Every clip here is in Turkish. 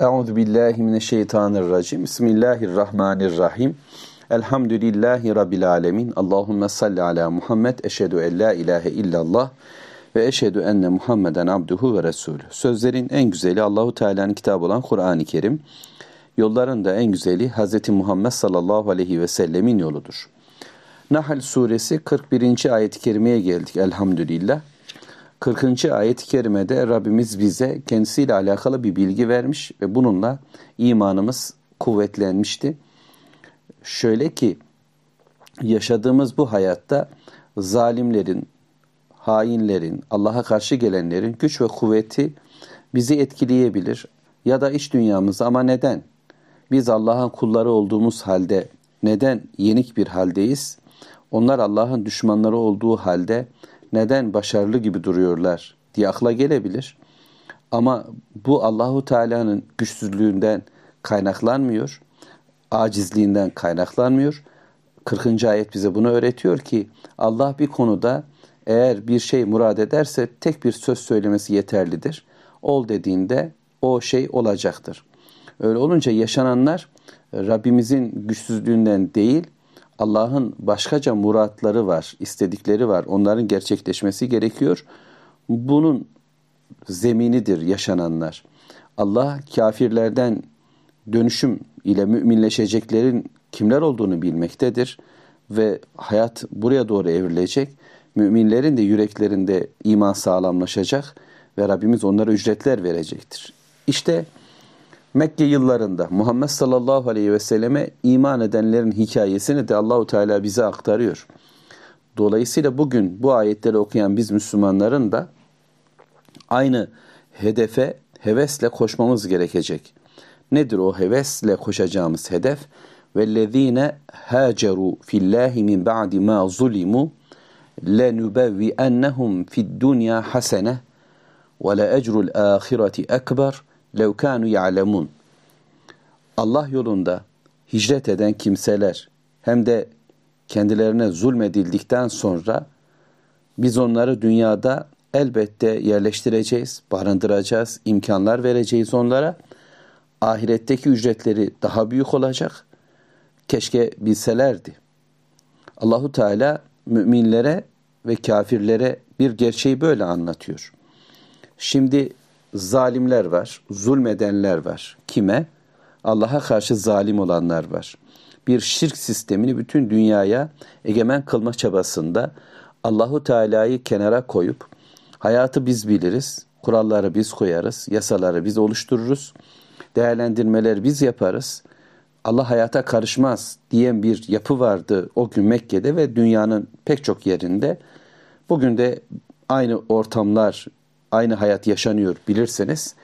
Euzu billahi mineşşeytanirracim. Bismillahirrahmanirrahim. Elhamdülillahi rabbil alamin. Allahumme salli ala Muhammed. Eşhedü en la ilahe illallah ve eşhedü enne Muhammeden abduhu ve resulü. Sözlerin en güzeli Allahu Teala'nın kitabı olan Kur'an-ı Kerim. Yolların da en güzeli Hz. Muhammed sallallahu aleyhi ve sellemin yoludur. Nahl suresi 41. ayet-i kerimeye geldik elhamdülillah. 40. ayet-i kerimede Rabbimiz bize kendisiyle alakalı bir bilgi vermiş ve bununla imanımız kuvvetlenmişti. Şöyle ki yaşadığımız bu hayatta zalimlerin, hainlerin, Allah'a karşı gelenlerin güç ve kuvveti bizi etkileyebilir. Ya da iç dünyamız ama neden? Biz Allah'ın kulları olduğumuz halde neden yenik bir haldeyiz? Onlar Allah'ın düşmanları olduğu halde neden başarılı gibi duruyorlar diye akla gelebilir. Ama bu Allahu Teala'nın güçsüzlüğünden kaynaklanmıyor. Acizliğinden kaynaklanmıyor. 40. ayet bize bunu öğretiyor ki Allah bir konuda eğer bir şey murad ederse tek bir söz söylemesi yeterlidir. Ol dediğinde o şey olacaktır. Öyle olunca yaşananlar Rabbimizin güçsüzlüğünden değil, Allah'ın başkaca muratları var, istedikleri var. Onların gerçekleşmesi gerekiyor. Bunun zeminidir yaşananlar. Allah kafirlerden dönüşüm ile müminleşeceklerin kimler olduğunu bilmektedir ve hayat buraya doğru evrilecek. Müminlerin de yüreklerinde iman sağlamlaşacak ve Rabbimiz onlara ücretler verecektir. İşte bu Mekke yıllarında Muhammed sallallahu aleyhi ve selleme iman edenlerin hikayesini de Allahu Teala bize aktarıyor. Dolayısıyla bugün bu ayetleri okuyan biz Müslümanların da aynı hedefe hevesle koşmamız gerekecek. Nedir o hevesle koşacağımız hedef? وَالَّذ۪ينَ هَاجَرُوا فِي اللّٰهِ مِنْ بَعْدِ مَا ظُلِمُوا لَنُبَوِّئَنَّهُمْ فِي الدُّنْيَا حَسَنَةً وَلَأَجْرُ الْآخِرَةِ أَكْبَرُ levkanu ya'lemun. Allah yolunda hicret eden kimseler hem de kendilerine zulmedildikten sonra biz onları dünyada elbette yerleştireceğiz, barındıracağız, imkanlar vereceğiz onlara. Ahiretteki ücretleri daha büyük olacak. Keşke bilselerdi. Allahu Teala müminlere ve kafirlere bir gerçeği böyle anlatıyor. Şimdi zalimler var, zulmedenler var. Kime? Allah'a karşı zalim olanlar var. Bir şirk sistemini bütün dünyaya egemen kılma çabasında Allahu Teala'yı kenara koyup hayatı biz biliriz, kuralları biz koyarız, yasaları biz oluştururuz, değerlendirmeleri biz yaparız. Allah hayata karışmaz diyen bir yapı vardı o gün Mekke'de ve dünyanın pek çok yerinde. Bugün de aynı ortamlar, aynı hayat yaşanıyor bilirseniz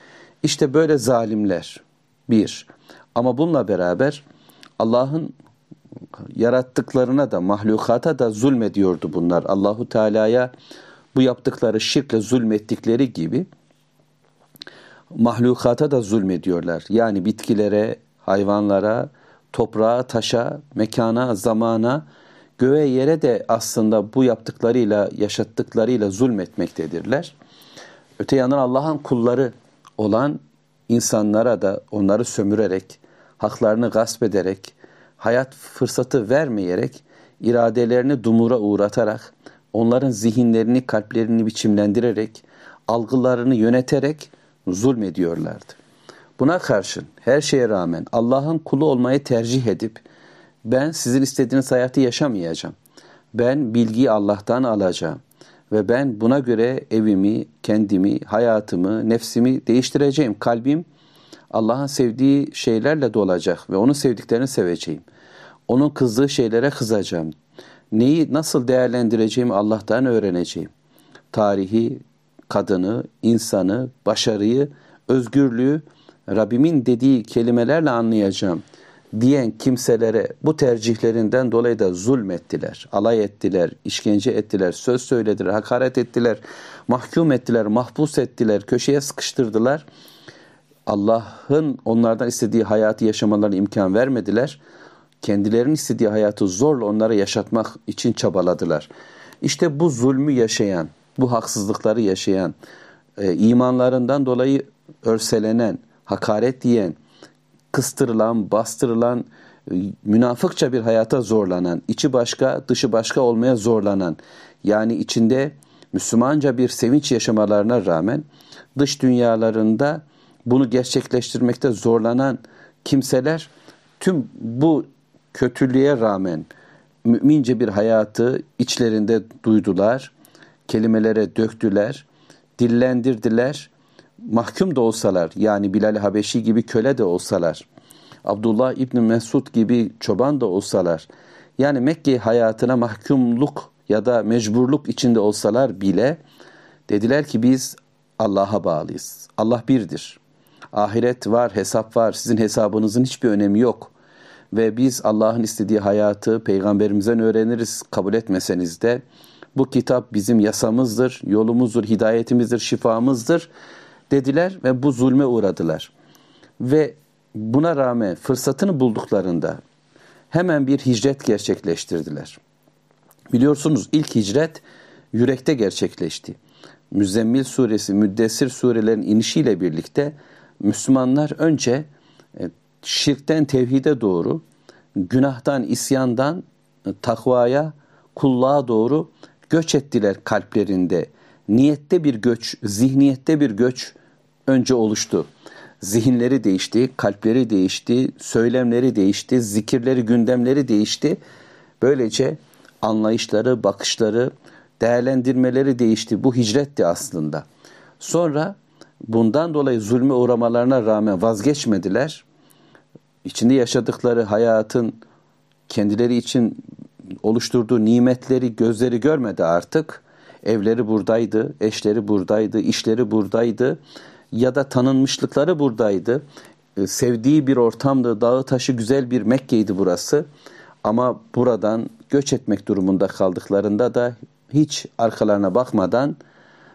işte böyle zalimler bir. Ama bununla beraber Allah'ın yarattıklarına da mahlukata da zulmediyordu bunlar. Allahu Teala'ya bu yaptıkları şirkle zulmettikleri gibi mahlukata da zulmediyorlar. Yani bitkilere, hayvanlara, toprağa, taşa, mekana, zamana, göğe yere de aslında bu yaptıklarıyla, yaşattıklarıyla zulmetmektedirler. Öte yandan Allah'ın kulları olan insanlara da onları sömürerek, haklarını gasp ederek, hayat fırsatı vermeyerek, iradelerini dumura uğratarak, onların zihinlerini, kalplerini biçimlendirerek, algılarını yöneterek zulmediyorlardı. Buna karşın her şeye rağmen Allah'ın kulu olmayı tercih edip ben sizin istediğiniz hayatı yaşamayacağım. Ben bilgiyi Allah'tan alacağım ve ben buna göre evimi, kendimi, hayatımı, nefsimi değiştireceğim. Kalbim Allah'ın sevdiği şeylerle dolacak ve onun sevdiklerini seveceğim. Onun kızdığı şeylere kızacağım. Neyi nasıl değerlendireceğimi Allah'tan öğreneceğim. Tarihi, kadını, insanı, başarıyı, özgürlüğü Rabbimin dediği kelimelerle anlayacağım.'' Diyen kimselere bu tercihlerinden dolayı da zulmettiler, alay ettiler, işkence ettiler, söz söylediler, hakaret ettiler, mahkum ettiler, mahpus ettiler, köşeye sıkıştırdılar. Allah'ın onlardan istediği hayatı yaşamalarına imkan vermediler. Kendilerinin istediği hayatı zorla onlara yaşatmak için çabaladılar. İşte bu zulmü yaşayan, bu haksızlıkları yaşayan, e, imanlarından dolayı örselenen, hakaret diyen, kıstırılan, bastırılan, münafıkça bir hayata zorlanan, içi başka, dışı başka olmaya zorlanan, yani içinde Müslümanca bir sevinç yaşamalarına rağmen dış dünyalarında bunu gerçekleştirmekte zorlanan kimseler tüm bu kötülüğe rağmen mümince bir hayatı içlerinde duydular, kelimelere döktüler, dillendirdiler. Mahkum da olsalar yani Bilal Habeşi gibi köle de olsalar, Abdullah İbni Mesud gibi çoban da olsalar, yani Mekke hayatına mahkumluk ya da mecburluk içinde olsalar bile dediler ki biz Allah'a bağlıyız. Allah birdir. Ahiret var, hesap var. Sizin hesabınızın hiçbir önemi yok. Ve biz Allah'ın istediği hayatı peygamberimizden öğreniriz kabul etmeseniz de. Bu kitap bizim yasamızdır, yolumuzdur, hidayetimizdir, şifamızdır dediler ve bu zulme uğradılar. Ve buna rağmen fırsatını bulduklarında hemen bir hicret gerçekleştirdiler. Biliyorsunuz ilk hicret yürekte gerçekleşti. Müzzemmil suresi, Müddessir surelerin inişiyle birlikte Müslümanlar önce e, şirkten tevhide doğru, günahtan, isyandan e, takvaya, kulluğa doğru göç ettiler kalplerinde. Niyette bir göç, zihniyette bir göç önce oluştu. Zihinleri değişti, kalpleri değişti, söylemleri değişti, zikirleri, gündemleri değişti. Böylece anlayışları, bakışları, değerlendirmeleri değişti. Bu hicretti aslında. Sonra bundan dolayı zulme uğramalarına rağmen vazgeçmediler. İçinde yaşadıkları hayatın kendileri için oluşturduğu nimetleri gözleri görmedi artık. Evleri buradaydı, eşleri buradaydı, işleri buradaydı ya da tanınmışlıkları buradaydı. Ee, sevdiği bir ortamdı, dağı taşı güzel bir Mekke'ydi burası. Ama buradan göç etmek durumunda kaldıklarında da hiç arkalarına bakmadan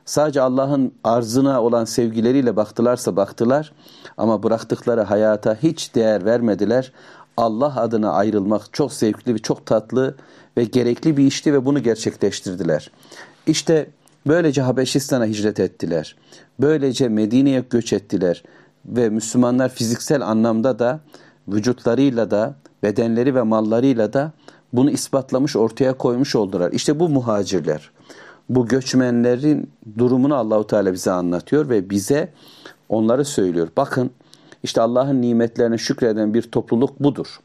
sadece Allah'ın arzına olan sevgileriyle baktılarsa baktılar ama bıraktıkları hayata hiç değer vermediler. Allah adına ayrılmak çok zevkli çok tatlı ve gerekli bir işti ve bunu gerçekleştirdiler. İşte böylece Habeşistan'a hicret ettiler. Böylece Medine'ye göç ettiler ve Müslümanlar fiziksel anlamda da vücutlarıyla da bedenleri ve mallarıyla da bunu ispatlamış ortaya koymuş oldular. İşte bu muhacirler. Bu göçmenlerin durumunu Allahu Teala bize anlatıyor ve bize onları söylüyor. Bakın işte Allah'ın nimetlerine şükreden bir topluluk budur.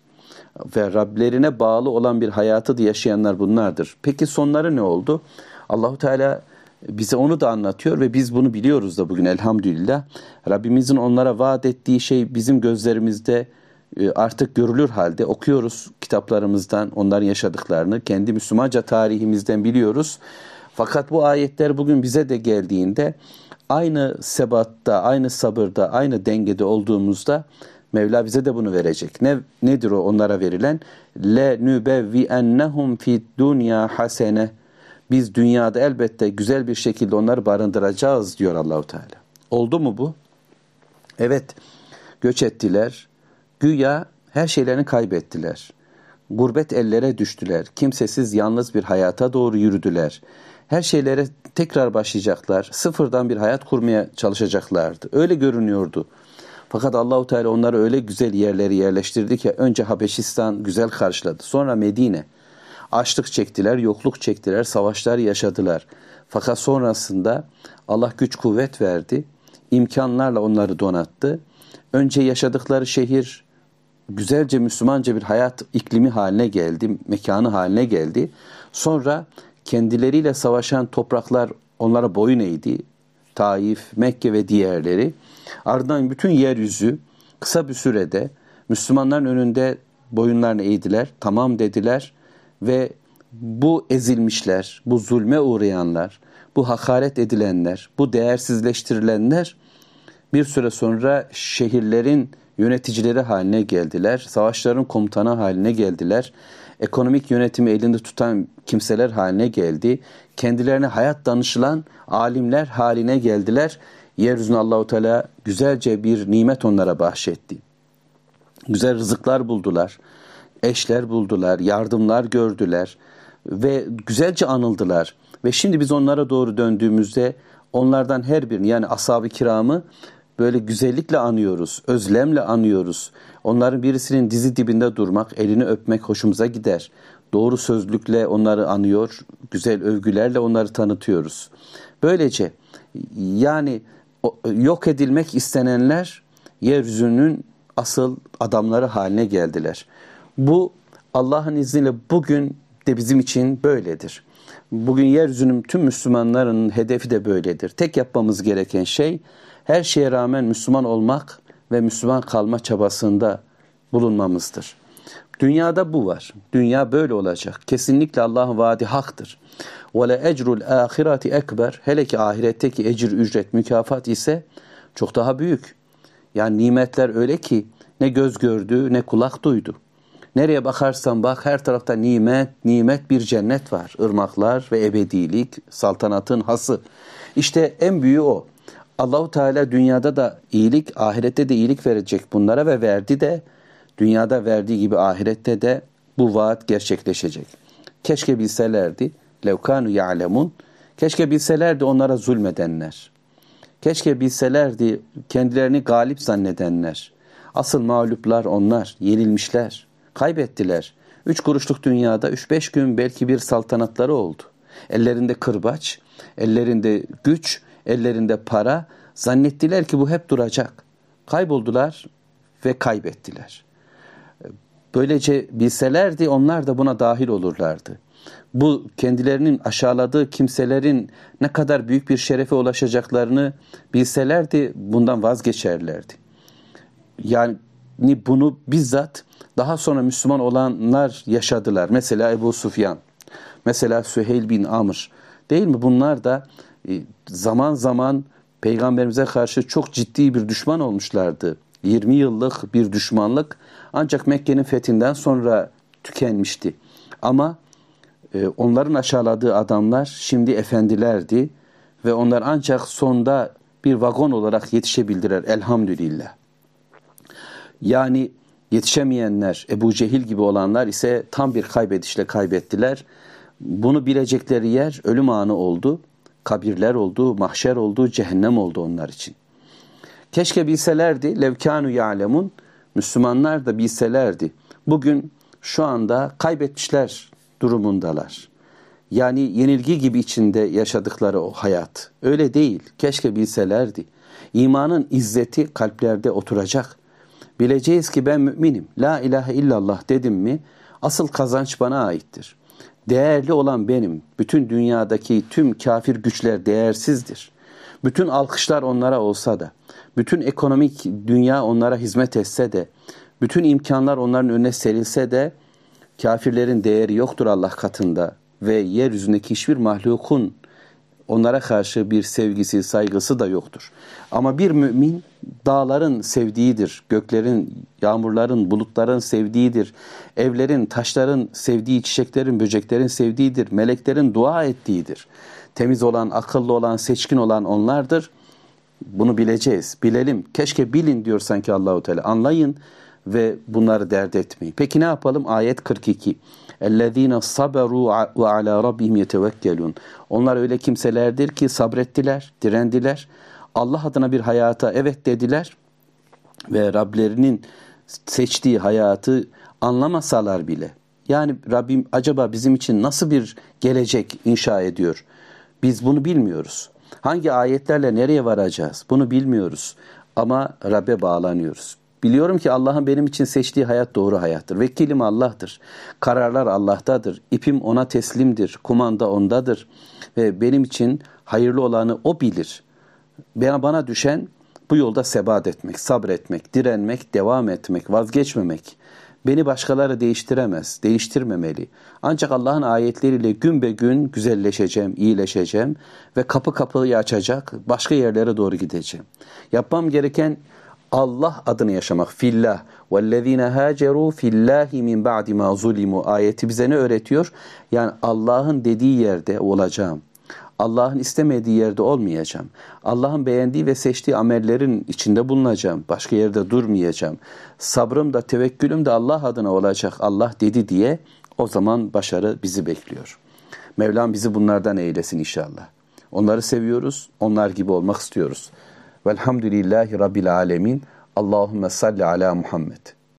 Ve Rablerine bağlı olan bir hayatı da yaşayanlar bunlardır. Peki sonları ne oldu? Allahu Teala bize onu da anlatıyor ve biz bunu biliyoruz da bugün elhamdülillah. Rabbimizin onlara vaat ettiği şey bizim gözlerimizde e, artık görülür halde okuyoruz kitaplarımızdan onların yaşadıklarını, kendi Müslümanca tarihimizden biliyoruz. Fakat bu ayetler bugün bize de geldiğinde aynı sebatta, aynı sabırda, aynı dengede olduğumuzda Mevla bize de bunu verecek. Ne nedir o onlara verilen? Le nübevvi ennehum fid dunya hasene. Biz dünyada elbette güzel bir şekilde onları barındıracağız diyor Allahu Teala. Oldu mu bu? Evet. Göç ettiler Güya her şeylerini kaybettiler. Gurbet ellere düştüler. Kimsesiz yalnız bir hayata doğru yürüdüler. Her şeylere tekrar başlayacaklar. Sıfırdan bir hayat kurmaya çalışacaklardı. Öyle görünüyordu. Fakat Allahu Teala onları öyle güzel yerleri yerleştirdi ki önce Habeşistan güzel karşıladı. Sonra Medine. Açlık çektiler, yokluk çektiler, savaşlar yaşadılar. Fakat sonrasında Allah güç kuvvet verdi. imkanlarla onları donattı. Önce yaşadıkları şehir güzelce Müslümanca bir hayat iklimi haline geldi, mekanı haline geldi. Sonra kendileriyle savaşan topraklar onlara boyun eğdi. Taif, Mekke ve diğerleri. Ardından bütün yeryüzü kısa bir sürede Müslümanların önünde boyunlarını eğdiler, tamam dediler ve bu ezilmişler, bu zulme uğrayanlar, bu hakaret edilenler, bu değersizleştirilenler bir süre sonra şehirlerin yöneticileri haline geldiler. Savaşların komutanı haline geldiler. Ekonomik yönetimi elinde tutan kimseler haline geldi. Kendilerine hayat danışılan alimler haline geldiler. Yeryüzüne Allahu Teala güzelce bir nimet onlara bahşetti. Güzel rızıklar buldular. Eşler buldular, yardımlar gördüler ve güzelce anıldılar. Ve şimdi biz onlara doğru döndüğümüzde onlardan her birini yani ashab-ı kiramı böyle güzellikle anıyoruz, özlemle anıyoruz. Onların birisinin dizi dibinde durmak, elini öpmek hoşumuza gider. Doğru sözlükle onları anıyor, güzel övgülerle onları tanıtıyoruz. Böylece yani yok edilmek istenenler yeryüzünün asıl adamları haline geldiler. Bu Allah'ın izniyle bugün de bizim için böyledir. Bugün yeryüzünün tüm Müslümanların hedefi de böyledir. Tek yapmamız gereken şey her şeye rağmen Müslüman olmak ve Müslüman kalma çabasında bulunmamızdır. Dünyada bu var. Dünya böyle olacak. Kesinlikle Allah'ın vaadi haktır. Le ecrul ahireti ekber. Hele ki ahiretteki ecir, ücret, mükafat ise çok daha büyük. Yani nimetler öyle ki ne göz gördü ne kulak duydu. Nereye bakarsan bak her tarafta nimet, nimet bir cennet var. Irmaklar ve ebedilik, saltanatın hası. İşte en büyüğü o. Allahu Teala dünyada da iyilik, ahirette de iyilik verecek bunlara ve verdi de dünyada verdiği gibi ahirette de bu vaat gerçekleşecek. Keşke bilselerdi, levkanu ya'lemun, keşke bilselerdi onlara zulmedenler. Keşke bilselerdi kendilerini galip zannedenler. Asıl mağluplar onlar, yenilmişler, kaybettiler. Üç kuruşluk dünyada üç beş gün belki bir saltanatları oldu. Ellerinde kırbaç, ellerinde güç, ellerinde para. Zannettiler ki bu hep duracak. Kayboldular ve kaybettiler. Böylece bilselerdi onlar da buna dahil olurlardı. Bu kendilerinin aşağıladığı kimselerin ne kadar büyük bir şerefe ulaşacaklarını bilselerdi bundan vazgeçerlerdi. Yani bunu bizzat daha sonra Müslüman olanlar yaşadılar. Mesela Ebu Sufyan, mesela Süheyl bin Amr değil mi? Bunlar da zaman zaman peygamberimize karşı çok ciddi bir düşman olmuşlardı. 20 yıllık bir düşmanlık ancak Mekke'nin fethinden sonra tükenmişti. Ama e, onların aşağıladığı adamlar şimdi efendilerdi ve onlar ancak sonda bir vagon olarak yetişebildiler elhamdülillah. Yani yetişemeyenler, Ebu Cehil gibi olanlar ise tam bir kaybedişle kaybettiler. Bunu bilecekleri yer ölüm anı oldu, kabirler oldu, mahşer oldu, cehennem oldu onlar için. Keşke bilselerdi, levkanu ya'lemun, Müslümanlar da bilselerdi. Bugün şu anda kaybetmişler durumundalar. Yani yenilgi gibi içinde yaşadıkları o hayat. Öyle değil. Keşke bilselerdi. İmanın izzeti kalplerde oturacak. Bileceğiz ki ben müminim. La ilahe illallah dedim mi asıl kazanç bana aittir. Değerli olan benim. Bütün dünyadaki tüm kafir güçler değersizdir. Bütün alkışlar onlara olsa da, bütün ekonomik dünya onlara hizmet etse de, bütün imkanlar onların önüne serilse de kafirlerin değeri yoktur Allah katında ve yeryüzündeki hiçbir mahlukun onlara karşı bir sevgisi, saygısı da yoktur. Ama bir mümin dağların sevdiğidir, göklerin, yağmurların, bulutların sevdiğidir, evlerin, taşların sevdiği, çiçeklerin, böceklerin sevdiğidir, meleklerin dua ettiğidir. Temiz olan, akıllı olan, seçkin olan onlardır. Bunu bileceğiz, bilelim. Keşke bilin diyor sanki Allahu Teala. Anlayın ve bunları dert etmeyin. Peki ne yapalım? Ayet 42. اَلَّذ۪ينَ صَبَرُوا وَعَلَى رَبِّهِمْ يَتَوَكَّلُونَ Onlar öyle kimselerdir ki sabrettiler, direndiler. Allah adına bir hayata evet dediler ve Rablerinin seçtiği hayatı anlamasalar bile. Yani Rabbim acaba bizim için nasıl bir gelecek inşa ediyor? Biz bunu bilmiyoruz. Hangi ayetlerle nereye varacağız? Bunu bilmiyoruz. Ama Rab'be bağlanıyoruz. Biliyorum ki Allah'ın benim için seçtiği hayat doğru hayattır. Vekilim Allah'tır. Kararlar Allah'tadır. İpim ona teslimdir. Kumanda ondadır. Ve benim için hayırlı olanı o bilir. Bana, düşen bu yolda sebat etmek, sabretmek, direnmek, devam etmek, vazgeçmemek. Beni başkaları değiştiremez, değiştirmemeli. Ancak Allah'ın ayetleriyle gün be gün güzelleşeceğim, iyileşeceğim ve kapı kapıyı açacak, başka yerlere doğru gideceğim. Yapmam gereken Allah adını yaşamak. Fillah. وَالَّذ۪ينَ هَاجَرُوا فِي min بَعْدِ مَا ظُلِمُوا Ayeti bize ne öğretiyor? Yani Allah'ın dediği yerde olacağım. Allah'ın istemediği yerde olmayacağım. Allah'ın beğendiği ve seçtiği amellerin içinde bulunacağım. Başka yerde durmayacağım. Sabrım da tevekkülüm de Allah adına olacak. Allah dedi diye o zaman başarı bizi bekliyor. Mevlam bizi bunlardan eylesin inşallah. Onları seviyoruz, onlar gibi olmak istiyoruz. Velhamdülillahi Rabbil alemin. Allahümme salli ala Muhammed.